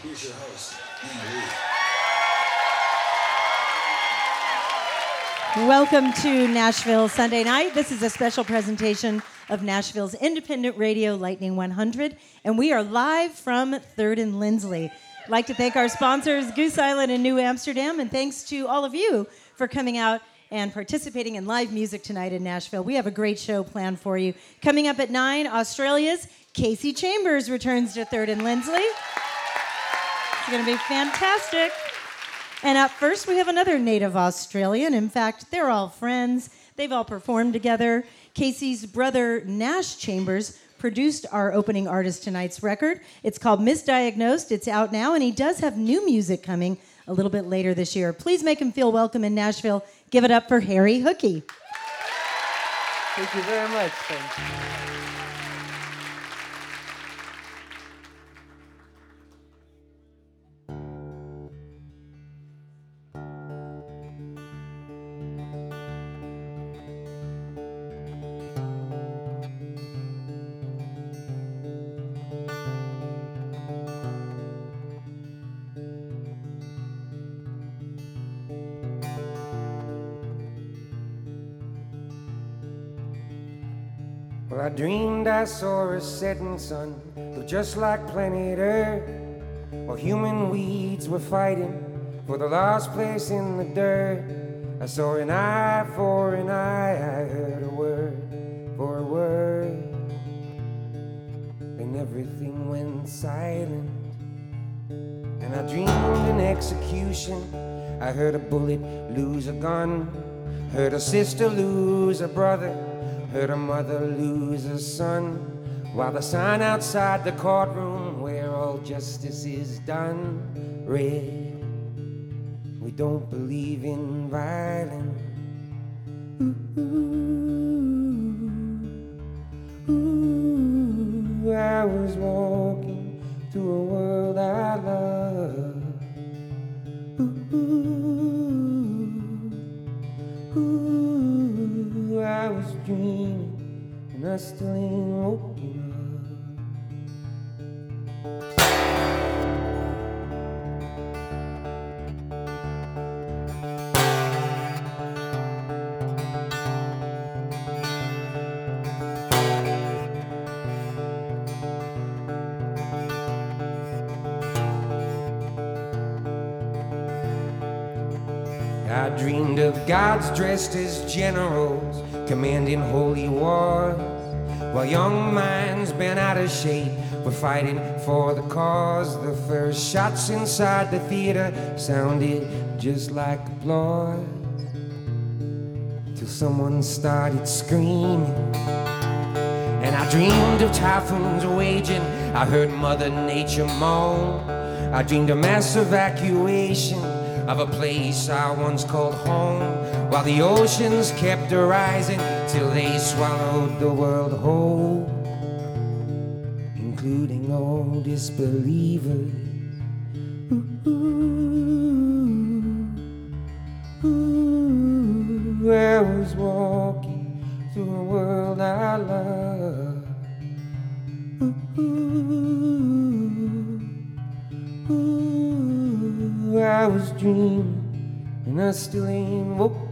Here's your host, Anna Lee. Welcome to Nashville Sunday night. This is a special presentation of Nashville's independent radio Lightning 100, and we are live from 3rd and Lindsley. I'd like to thank our sponsors, Goose Island and New Amsterdam, and thanks to all of you for coming out and participating in live music tonight in Nashville. We have a great show planned for you. Coming up at 9, Australia's Kasey Chambers returns to 3rd and Lindsley. It's going to be fantastic. And up first, we have another native Australian. In fact, they're all friends. They've all performed together. Kasey's brother, Nash Chambers, produced our opening artist tonight's record. It's called Misdiagnosed. It's out now, and he does have new music coming a little bit later this year. Please make him feel welcome in Nashville. Give it up for Harry Hookey. Thank you very much. Well, I dreamed I saw a setting sun, look just like planet Earth. While human weeds were fighting for the last place in the dirt. I saw an eye for an eye, I heard a word for a word. Then everything went silent. And I dreamed an execution. I heard a bullet lose a gun, heard a sister lose a brother. Heard a mother lose a son while the sign outside the courtroom where all justice is done read. We don't believe in violence. Ooh, ooh, I was walking through a world I love. Ooh, ooh, ooh, I was dreaming, and I still ain't woken I dreamed of gods dressed as generals, commanding holy wars, while young minds bent out of shape were fighting for the cause. The first shots inside the theater sounded just like applause, till someone started screaming. And I dreamed of typhoons raging. I heard Mother Nature moan. I dreamed of mass evacuation of a place I once called home. While the oceans kept rising till they swallowed the world whole, including all disbelievers. Ooh, ooh, I was walking through a world I love. Ooh, ooh, I was dreaming, and I still ain't woken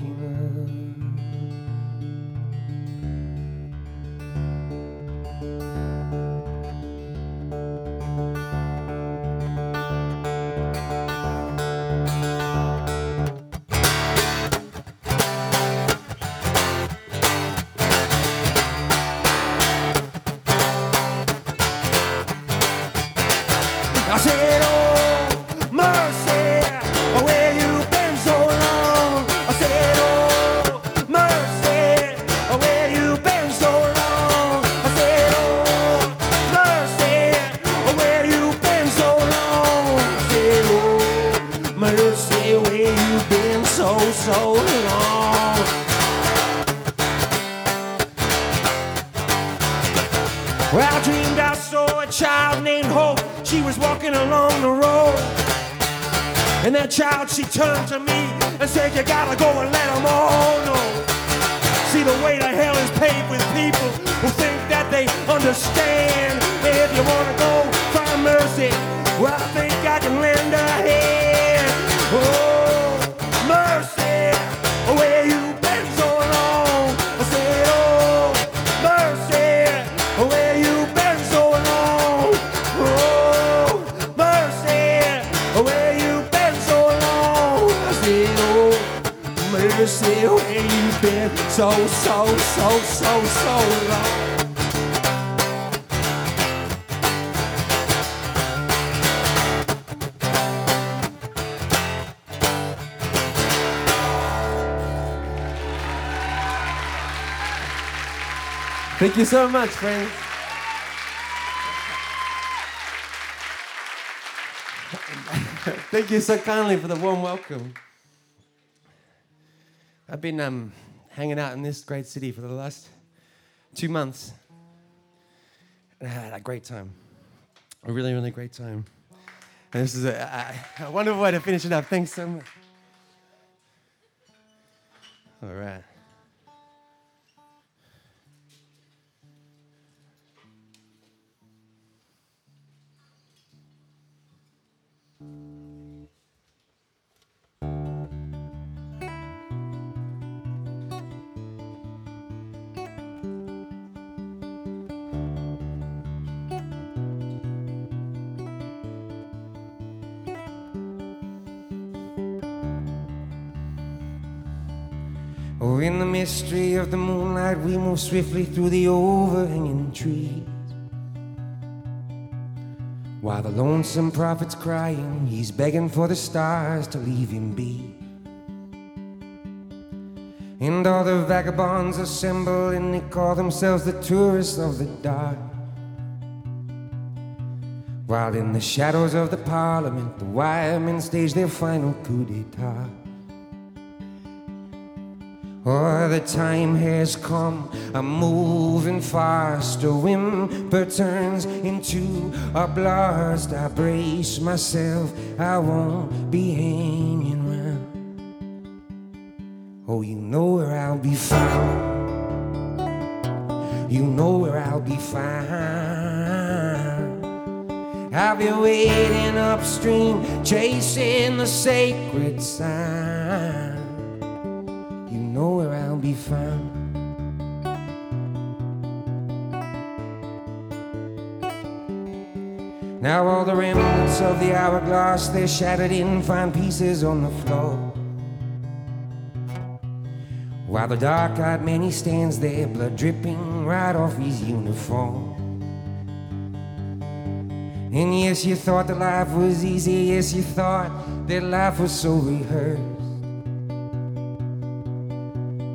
so, so, so, so, so long? Thank you so much, friends. Thank you so kindly for the warm welcome. I've been um, hanging out in this great city for the last two months. And I had a great time. A really, really great time. And this is a, a, a wonderful way to finish it up. Thanks so much. All right. Oh, in the mystery of the moonlight, we move swiftly through the overhanging trees. While the lonesome prophet's crying, he's begging for the stars to leave him be. And all the vagabonds assemble and they call themselves the tourists of the dark. While in the shadows of the parliament, the wiremen stage their final coup d'etat. The time has come, I'm moving fast. A whimper turns into a blast. I brace myself, I won't be hanging around. Oh, you know where I'll be found. You know where I'll be found. I'll be waiting upstream, chasing the sacred sound Now all the remnants of the hourglass, they're shattered in fine pieces on the floor. While the dark-eyed man, he stands there, blood dripping right off his uniform. And yes, you thought that life was easy, yes, you thought that life was so rehearsed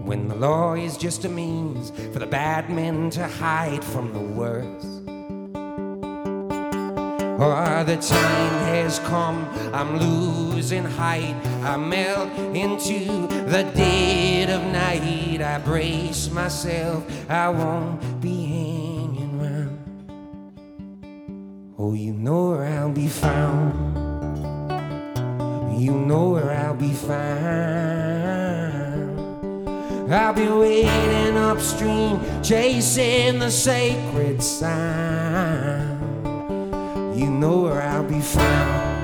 when the law is just a means for the bad men to hide from the worst. Oh, the time has come, I'm losing height. I melt into the dead of night. I brace myself, I won't be hanging around. Oh, you know where I'll be found. You know where I'll be found. I'll be waiting upstream, chasing the sacred sound. You know where I'll be found.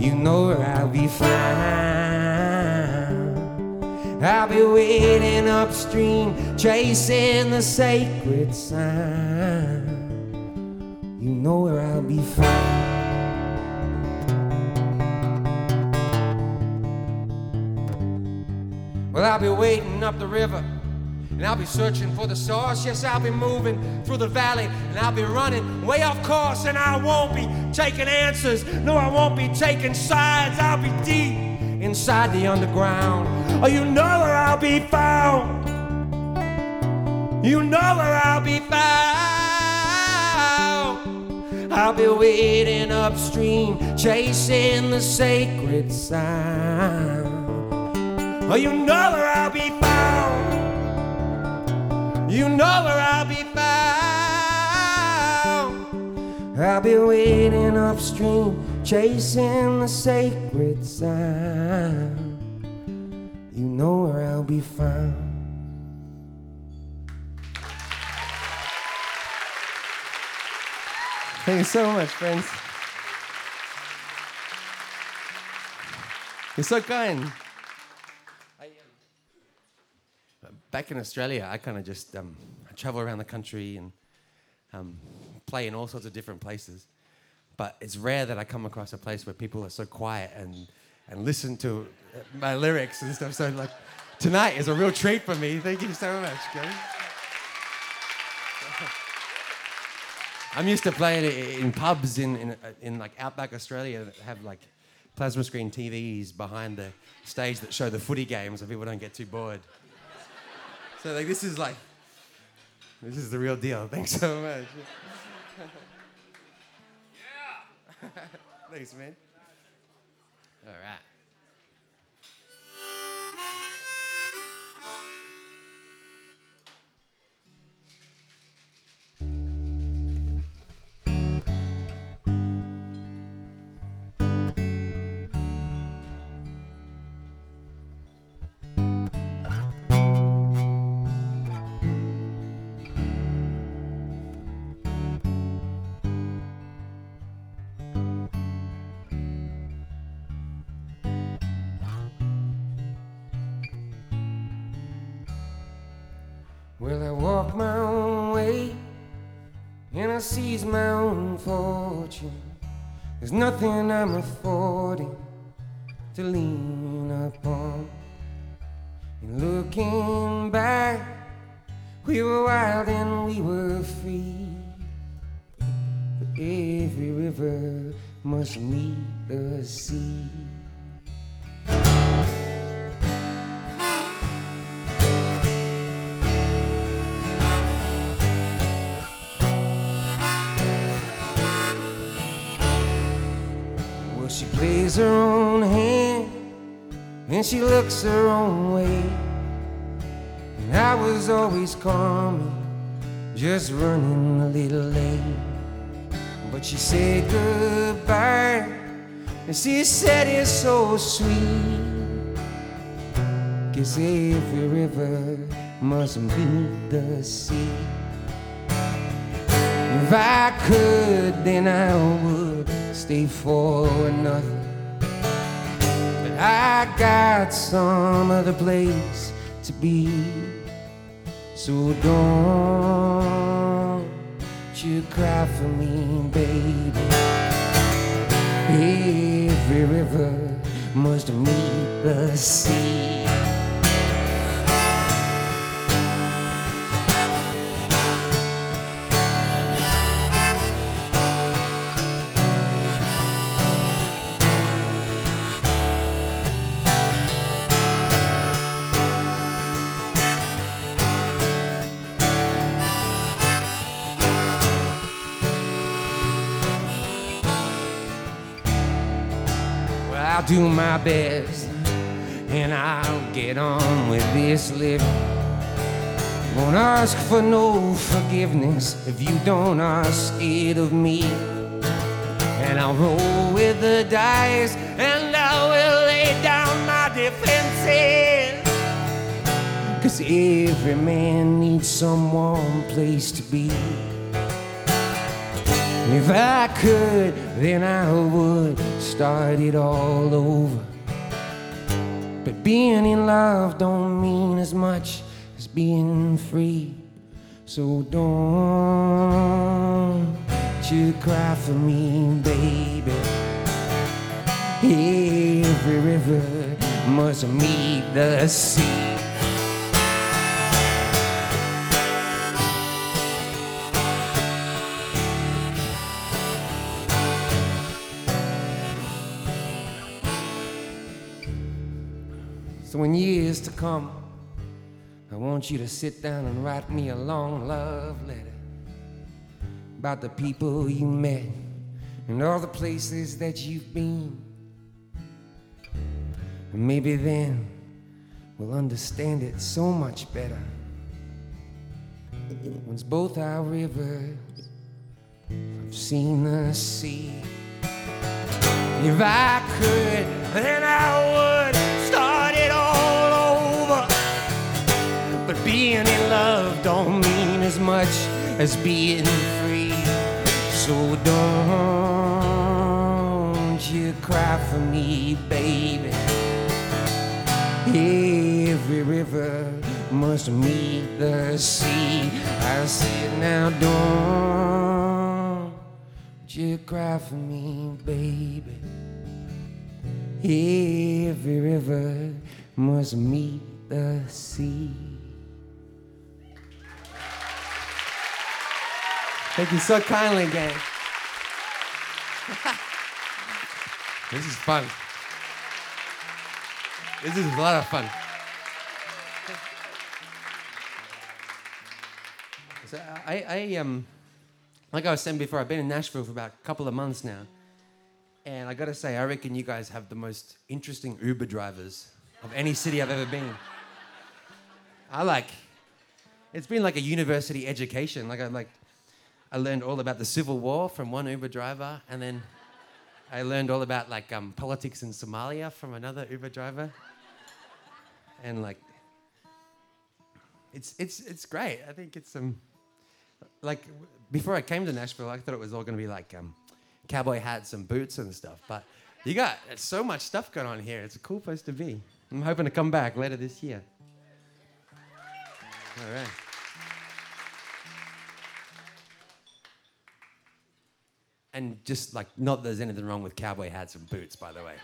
You know where I'll be found. I'll be waiting upstream, chasing the sacred sound. You know where I'll be found. Well, I'll be waiting up the river and I'll be searching for the source. Yes, I'll be moving through the valley and I'll be running way off course and I won't be taking answers. No, I won't be taking sides. I'll be deep inside the underground. Oh, you know where I'll be found. You know where I'll be found. I'll be waiting upstream, chasing the sacred sound. Oh, you know where I'll be found. You know where I'll be found. I'll be waiting upstream, chasing the sacred sound. You know where I'll be found. Thank you so much, friends. You're so kind. I, um, back in Australia, I kind of just um, travel around the country and um, play in all sorts of different places. But it's rare that I come across a place where people are so quiet and, and listen to uh, my lyrics and stuff. So like tonight is a real treat for me. Thank you so much, guys. I'm used to playing it in pubs in, in, in like outback Australia that have like plasma screen TVs behind the stage that show the footy games so people don't get too bored. So like this is like this is the real deal. Thanks so much. yeah. Thanks, man. All right. Seize my own fortune. There's nothing I'm affording to lean upon. And looking back, we were wild and we were free. But every river must meet the sea. She looks her own way. And I was always calm, just running a little late. But she said goodbye, and she said it's so sweet. Guess every river must meet the sea. If I could, then I would stay for nothing. I got some other place to be. So don't you cry for me, baby. Every river must meet the sea. I'll do my best and I'll get on with this living. Won't ask for no forgiveness if you don't ask it of me. And I'll roll with the dice and I will lay down my defenses. Cause every man needs some warm place to be. If I could, then I would start it all over. But being in love don't mean as much as being free. So don't you cry for me, baby. Every river must meet the sea. So in years to come, I want you to sit down and write me a long love letter about the people you met and all the places that you've been. And maybe then we'll understand it so much better. Once both our rivers have seen the sea. If I could, then I would being in love don't mean as much as being free. So Don't you cry for me, baby. Every river must meet the sea. I said, now don't you cry for me, baby. Every river must meet the sea. Thank you so kindly, gang. this is fun. This is a lot of fun. So I, I um, like I was saying before, I've been in Nashville for about a couple of months now, and I got to say, I reckon you guys have the most interesting Uber drivers of any city I've ever been. I like. It's been like a university education. Like I like, I learned all about the Civil War from one Uber driver, and then I learned all about like um, politics in Somalia from another Uber driver, and like, it's it's it's great. I think it's um, like before I came to Nashville, I thought it was all going to be like um, cowboy hats and boots and stuff, but you got so much stuff going on here. It's a cool place to be. I'm hoping to come back later this year. All right. And just like, not that there's anything wrong with cowboy hats and boots, by the way.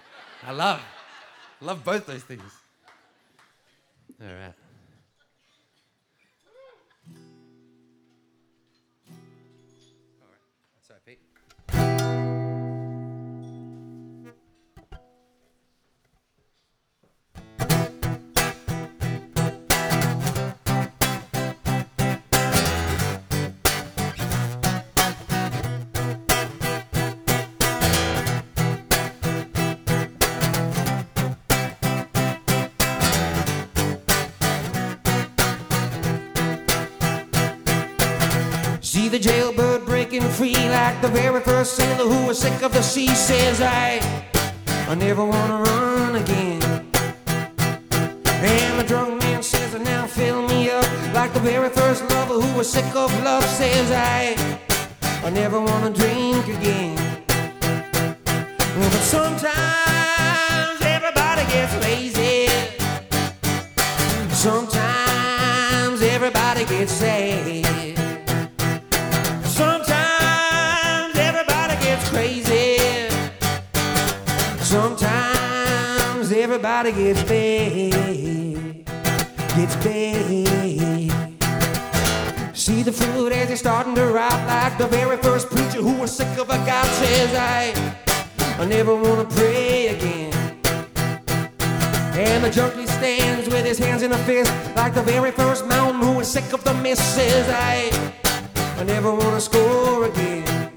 I love, love both those things. All right. The jailbird breaking free like the very first sailor who was sick of the sea says I, I never wanna run again. And the drunk man says, now fill me up like the very first lover who was sick of love says I, I never wanna drink again. But sometimes everybody gets lazy. Sometimes everybody gets sad. Everybody gets bad. Gets bad. See the food as it's starting to rot like the very first preacher who was sick of a God says I, I never wanna pray again. And the junkie stands with his hands in a fist like the very first mountain who was sick of the mist says I, I never wanna score again.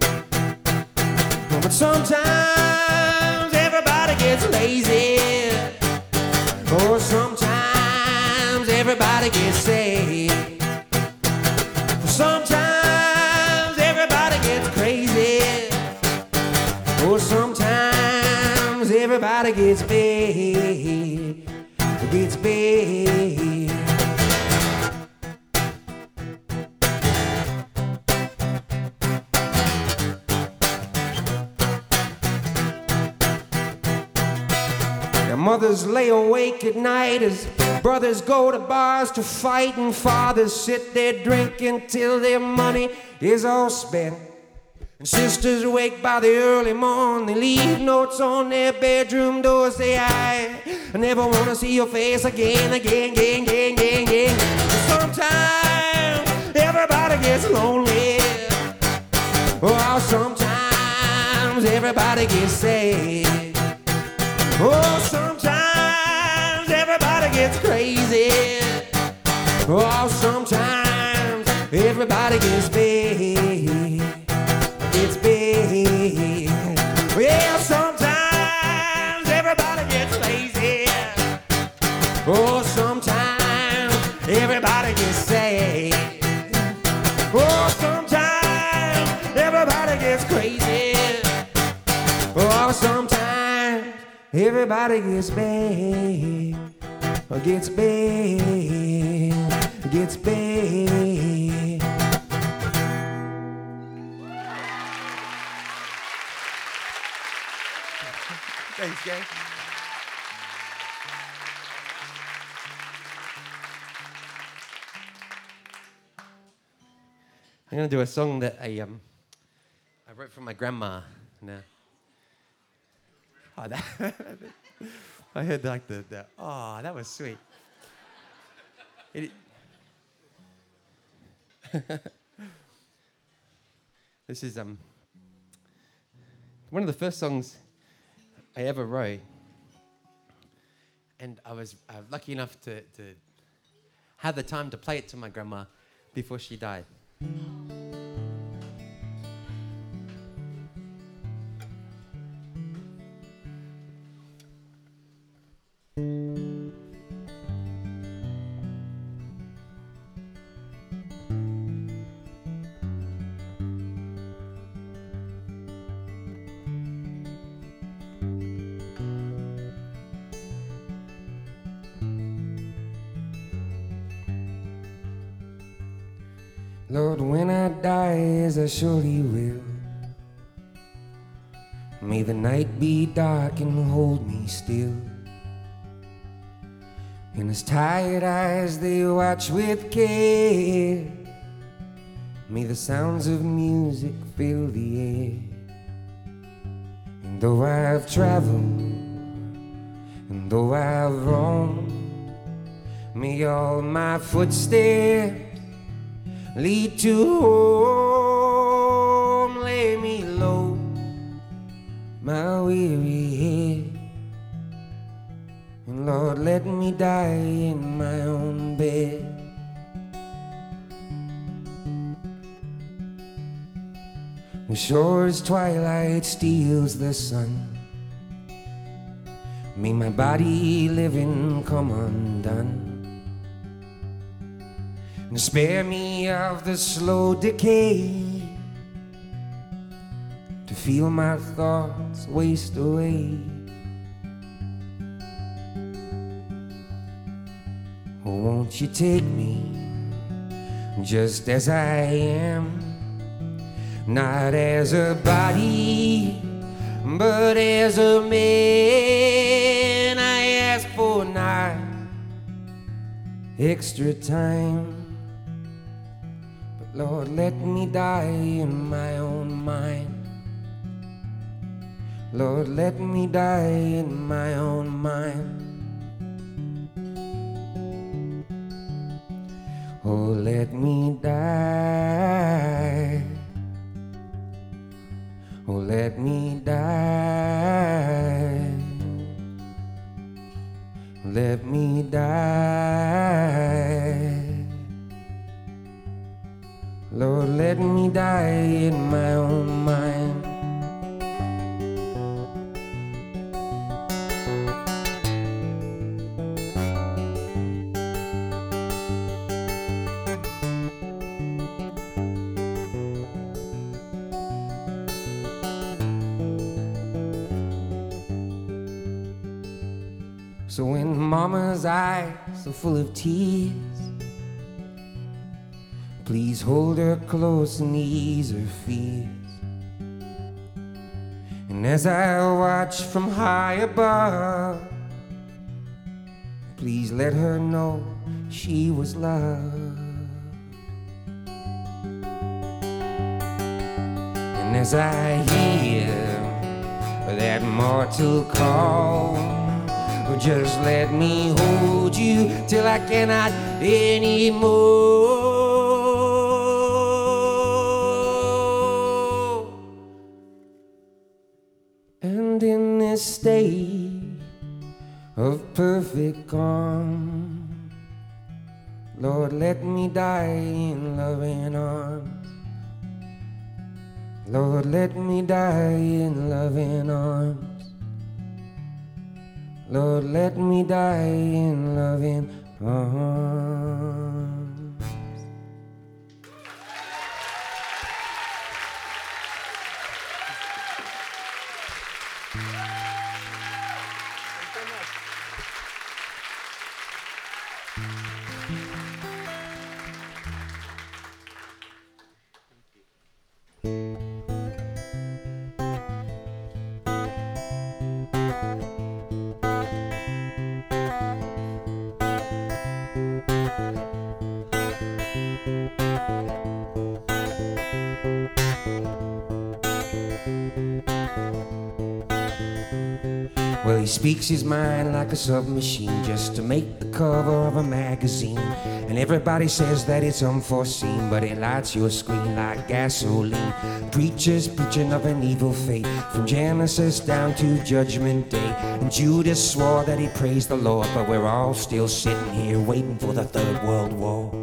But sometimes everybody gets lazy. Or as brothers go to bars to fight, and fathers sit there drinking till their money is all spent. And sisters awake by the early morn, they leave notes on their bedroom doors. Say, I, never wanna see your face again, again, again, again, again, again. Sometimes everybody gets lonely. Oh, sometimes everybody gets sad. Oh, sometimes gets crazy. Oh, sometimes everybody gets bad. Gets bad. Well, sometimes everybody gets lazy. Oh, sometimes everybody gets sad. Oh, sometimes everybody gets crazy. Oh, sometimes everybody gets bad. Gets bad. Gets bad. Thanks, gang. I'm gonna do a song that I um I wrote for my grandma. No. Oh, that I heard like the, the oh that was sweet. It, this is um one of the first songs I ever wrote, and I was uh, lucky enough to, to have the time to play it to my grandma before she died. Lord, when I die, as I surely will, may the night be dark and hold me still. And as tired eyes they watch with care, may the sounds of music fill the air. And though I've traveled, and though I've roamed, may all my footsteps lead to home. Lay me low, my weary head. And Lord, let me die in my own bed. Sure as twilight steals the sun, may my body living come undone. And spare me of the slow decay to feel my thoughts waste away. Oh, won't you take me just as I am? Not as a body, but as a man. I ask for not extra time. Lord, let me die in my own mind. Lord, let me die in my own mind. Oh, let me die. Oh, let me die. Let me die. Lord, let me die in my own mind. So when mama's eyes are full of tears, please hold her close and ease her fears. And as I watch from high above, please let her know she was loved. And as I hear that mortal call, just let me hold you till I cannot anymore. Lord, let me die in loving arms. Lord, let me die in loving arms. Lord, let me die in loving arms. Speaks his mind like a submachine just to make the cover of a magazine. And everybody says that it's unforeseen, but it lights your screen like gasoline. Preachers preaching of an evil fate from Genesis down to Judgment Day. And Judas swore that he praised the Lord, but we're all still sitting here waiting for the Third World War.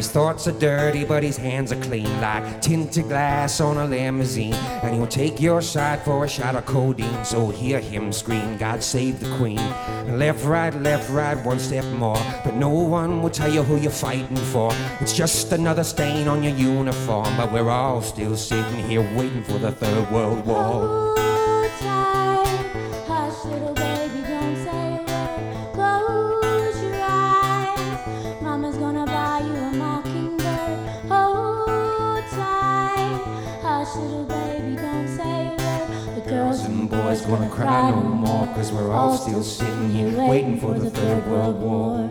His thoughts are dirty, but his hands are clean, like tinted glass on a limousine. And he'll take your side for a shot of codeine. So hear him scream, God save the Queen. Left, right, left, right, one step more. But no one will tell you who you're fighting for. It's just another stain on your uniform. But we're all still sitting here waiting for the Third World War. Cause we're all still sitting here waiting for the Third World War.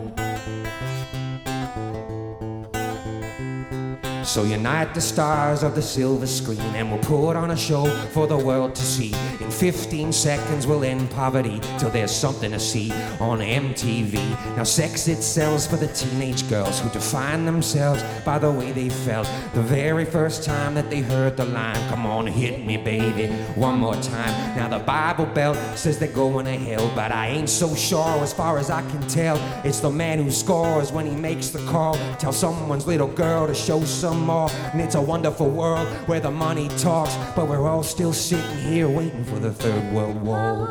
So unite the stars of the silver screen and we'll put on a show for the world to see. In 15 seconds we'll end poverty till there's something to see on MTV. Now sex it sells for the teenage girls who define themselves by the way they felt the very first time that they heard the line, come on hit me baby, one more time. Now the Bible Belt says they're going to hell, but I ain't so sure as far as I can tell. It's the man who scores when he makes the call. Tell someone's little girl to show some more. And it's a wonderful world where the money talks, but we're all still sitting here waiting for the Third World War.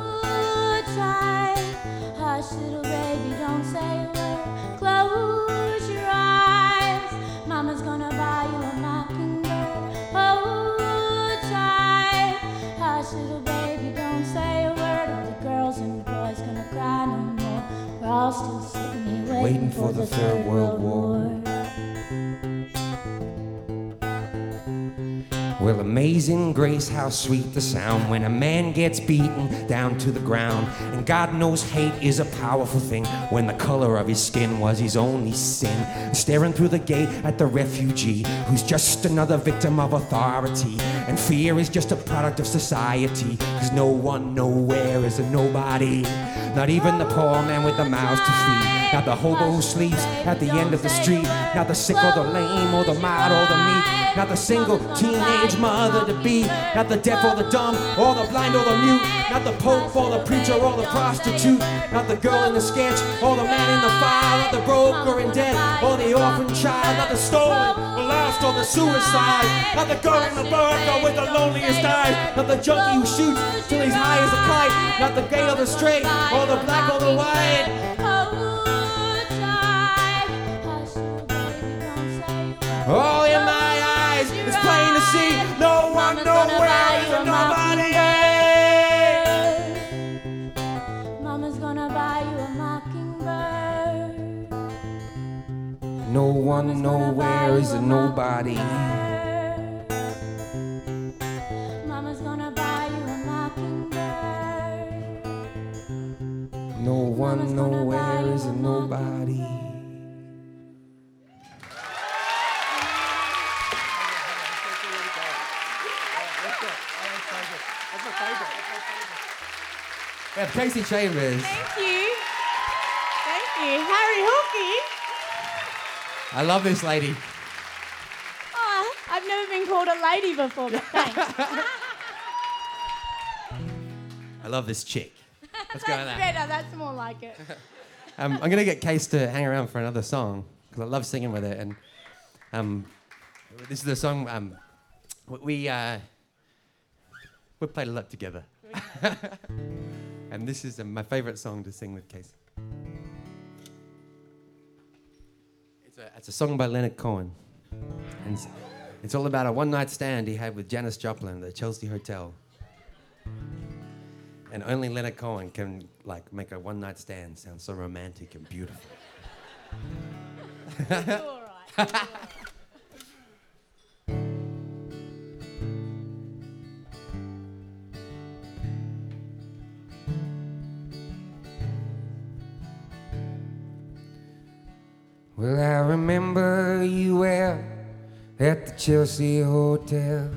Hush, little baby, don't say a word. Close your eyes, Mama's gonna buy you a mockingbird. Hold tight, hush, little baby, don't say a word. All the girls and boys gonna cry no more. We're all still sitting here waiting, Waiting for the Third World War. Well, amazing grace, how sweet the sound when a man gets beaten down to the ground. And God knows hate is a powerful thing when the color of his skin was his only sin. Staring through the gate at the refugee who's just another victim of authority. And fear is just a product of society, cause no one nowhere is a nobody. Not even the poor man with the mouths to feed. Not the hobo who sleeps at the end of the street. Not the sick or the lame or the mild or the meek. Not the single teenage mother to be. Not the deaf or the dumb or the blind or the mute. Not the pope or the preacher or the prostitute. Not the girl in the sketch or the man in the file. Not the broke or in debt or the orphan child. Not the stolen, the lost or the suicide. Not the girl in the burg or with the loneliest eyes. Not the junkie who shoots till he's high as a kite. Not the gay or the straight or the black or the white. No one nowhere is a nobody. Mama's gonna buy you a mockingbird. No one nowhere is a nobody. We have Kasey Chambers. Thank you. Thank you. Harry Hookey. I love this lady. Oh, I've never been called a lady before, but thanks. I love this chick. Let's go with that's that. better. That's more like it. Um, I'm gonna get Case to hang around for another song because I love singing with her, and um, this is the song um, w- we uh, we played a lot together, and this is uh, my favorite song to sing with Case. It's a, it's a song by Leonard Cohen, and it's, it's all about a one night stand he had with Janis Joplin at the Chelsea Hotel. And only Leonard Cohen can like make a one night stand sound so romantic and beautiful. all right. Chelsea Hotel.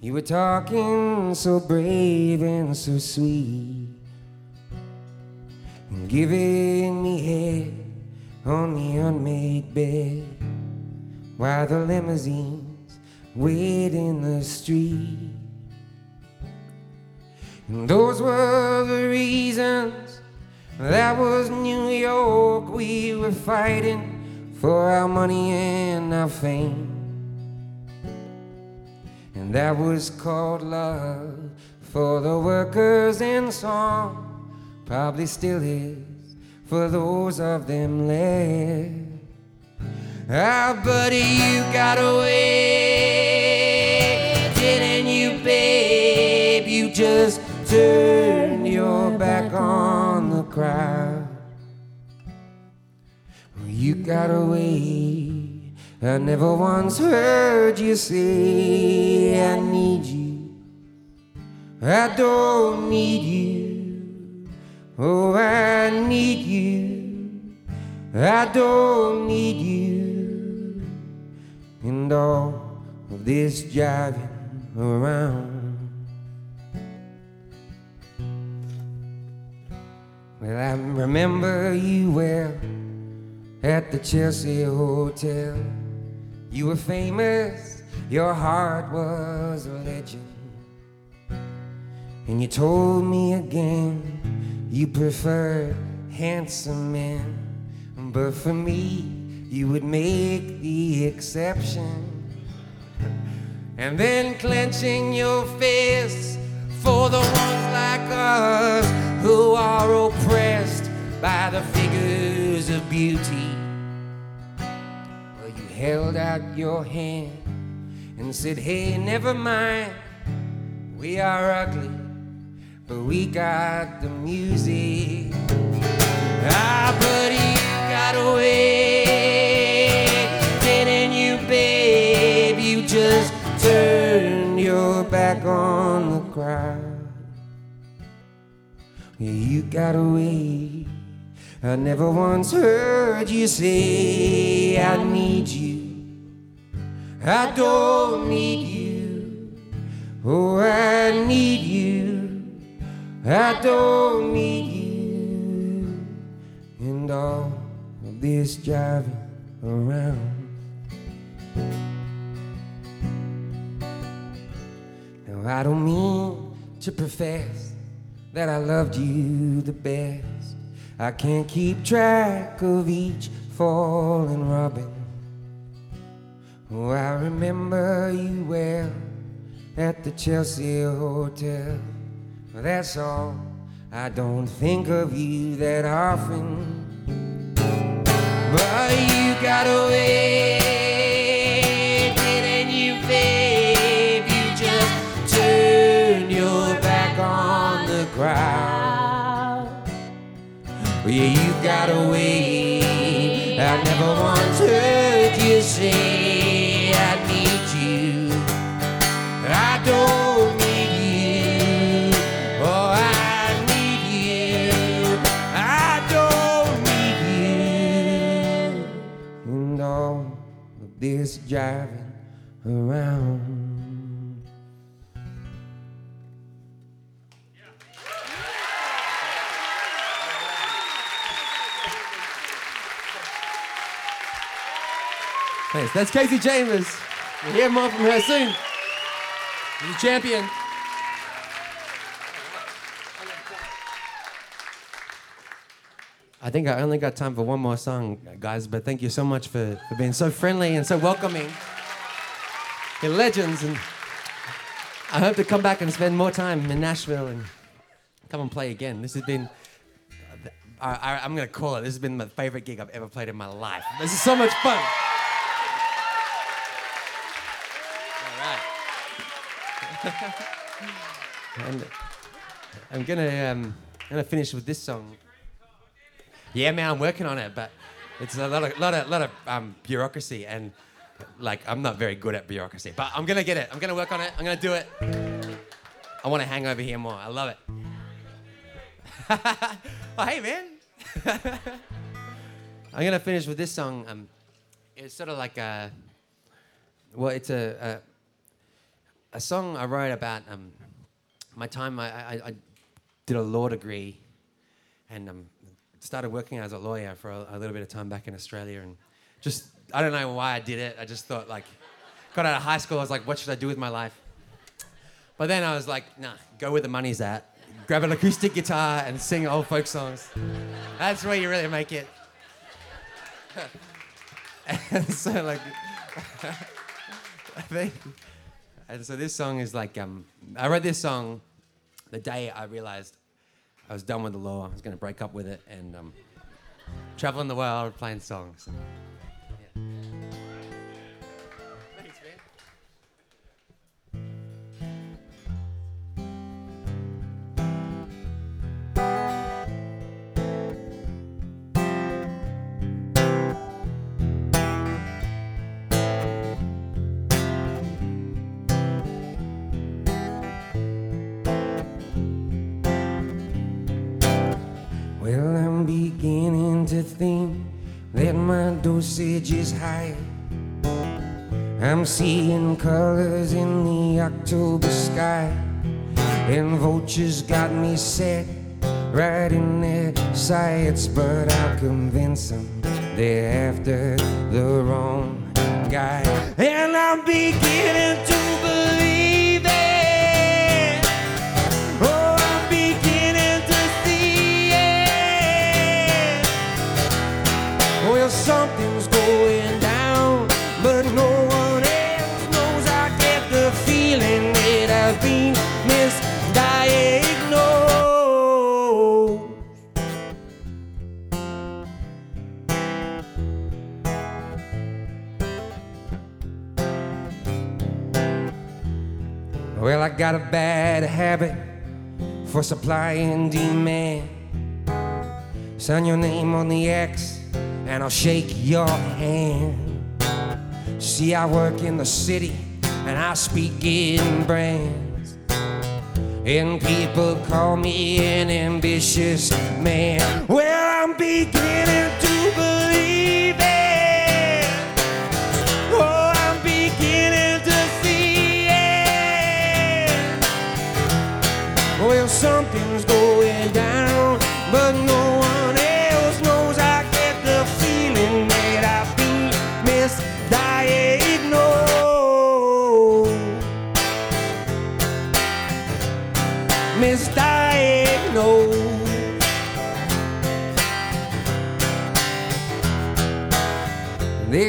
You were talking so brave and so sweet, and giving me head on the unmade bed while the limousines wait in the street. And those were the reasons. That was New York. We were fighting for our money and our fame. That was called love for the workers in song. Probably still is for those of them left. Ah, buddy, you got away, didn't you, babe? You just turned your back on the crowd. Well, You got away. I never once heard you say, I need you. I don't need you. Oh, I need you. I don't need you. And all of this driving around. Well, I remember you well at the Chelsea Hotel. You were famous, your heart was a legend. And you told me again you preferred handsome men. But for me, you would make the exception. And then clenching your fists for the ones like us who are oppressed by the figures of beauty. Held out your hand and said, Hey, never mind, we are ugly, but we got the music. Ah, buddy, you got away, didn't you, babe? You just turned your back on the crowd. Yeah, you got away. I never once heard you say, I need you. I don't need you. Oh, I need you. I don't need you. And all of this driving around. Now, I don't mean to profess that I loved you the best. I can't keep track of each falling robin. Oh, I remember you well at the Chelsea Hotel. That's all. I don't think of you that often. But you got away, didn't you, babe? You just turned your back on the crowd. Yeah, you got away. I never once driving around. Thanks. That's Kasey Chambers. We'll hear more from her soon. She's a champion. I think I only got time for one more song, guys, but thank you so much for, for being so friendly and so welcoming. You're legends, and I hope to come back and spend more time in Nashville and come and play again. This has been, I, I'm going to call it, this has been my favorite gig I've ever played in my life. This is so much fun. All right. and I'm gonna um, gonna finish with this song. Yeah, man, I'm working on it, but it's a lot of lot of lot of um, bureaucracy and like I'm not very good at bureaucracy, but I'm gonna get it. I'm gonna work on it. I'm gonna do it. I want to hang over here more. I love it. oh, hey, man. I'm gonna finish with this song. Um, it's sort of like a, well, it's a a, a song I wrote about um, my time. I, I, I did a law degree, and um, started working as a lawyer for a, a little bit of time back in Australia, and just I don't know why I did it. I just thought like, got out of high school. I was like, what should I do with my life? But then I was like, nah, go where the money's at. Grab an acoustic guitar and sing old folk songs. That's where you really make it. and so like, I think, and so this song is like, um, I wrote this song the day I realized I was done with the law. I was going to break up with it and um, traveling the world playing songs. Dosage is high. I'm seeing colors in the October sky, and vultures got me set right in their sights. But I'll convince them they're after the wrong guy, and I'm beginning to got a bad habit for supply and demand. Sign your name on the X and I'll shake your hand. See, I work in the city and I speak in brands. And people call me an ambitious man. Well, I'm beginning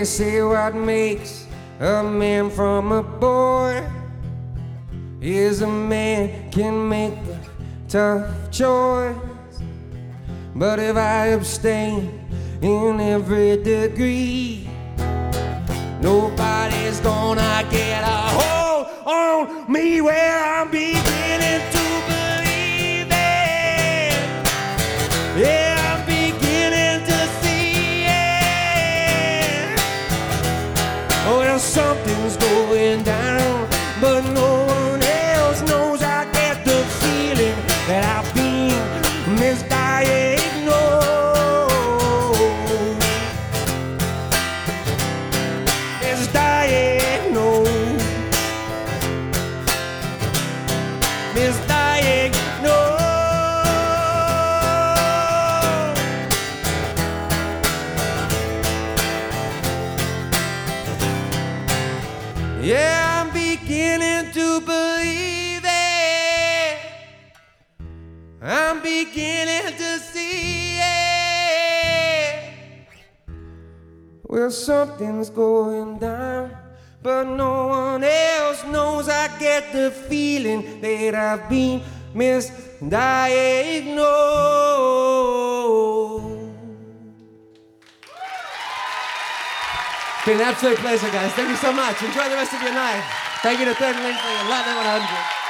They say what makes a man from a boy is a man can make a tough choice. But if I abstain in every degree, nobody's gonna get a hold on me where I'm beginning to believe it. Yeah, something's going down, but no Something's going down, but no one else knows. I get the feeling that I've been misdiagnosed. It's been an absolute pleasure, guys. Thank you so much. Enjoy the rest of your night. Thank you to Third Lindsley and Lightning 100.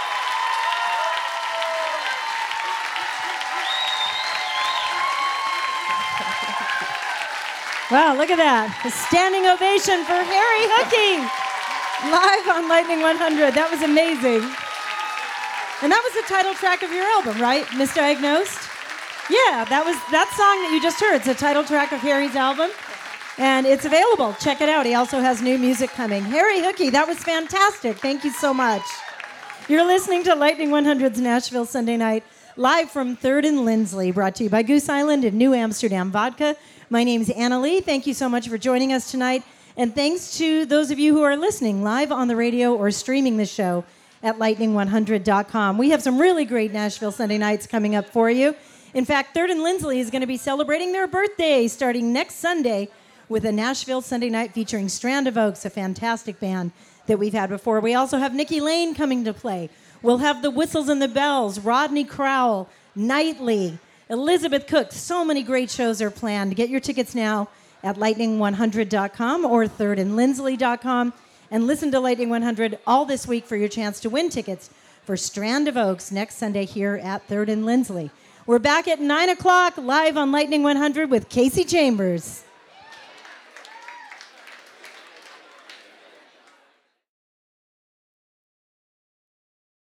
Wow, look at that. A standing ovation for Harry Hookey live on Lightning 100. That was amazing. And that was the title track of your album, right? Misdiagnosed? Yeah, that was that song that you just heard. It's the title track of Harry's album. And it's available. Check it out. He also has new music coming. Harry Hookey, that was fantastic. Thank you so much. You're listening to Lightning 100's Nashville Sunday Night, live from 3rd and Lindsley, brought to you by Goose Island and New Amsterdam Vodka. My name is Anna Lee. Thank you so much for joining us tonight. And thanks to those of you who are listening live on the radio or streaming the show at lightning100.com. We have some really great Nashville Sunday nights coming up for you. In fact, 3rd and Lindsley is going to be celebrating their birthday starting next Sunday with a Nashville Sunday night featuring Strand of Oaks, a fantastic band that we've had before. We also have Nikki Lane coming to play. We'll have the Whistles and the Bells, Rodney Crowell, Knightley, Elizabeth Cook. So many great shows are planned. Get your tickets now at lightning100.com or thirdandlindsley.com and listen to Lightning 100 all this week for your chance to win tickets for Strand of Oaks next Sunday here at Third and Lindsley. We're back at 9 o'clock live on Lightning 100 with Kasey Chambers.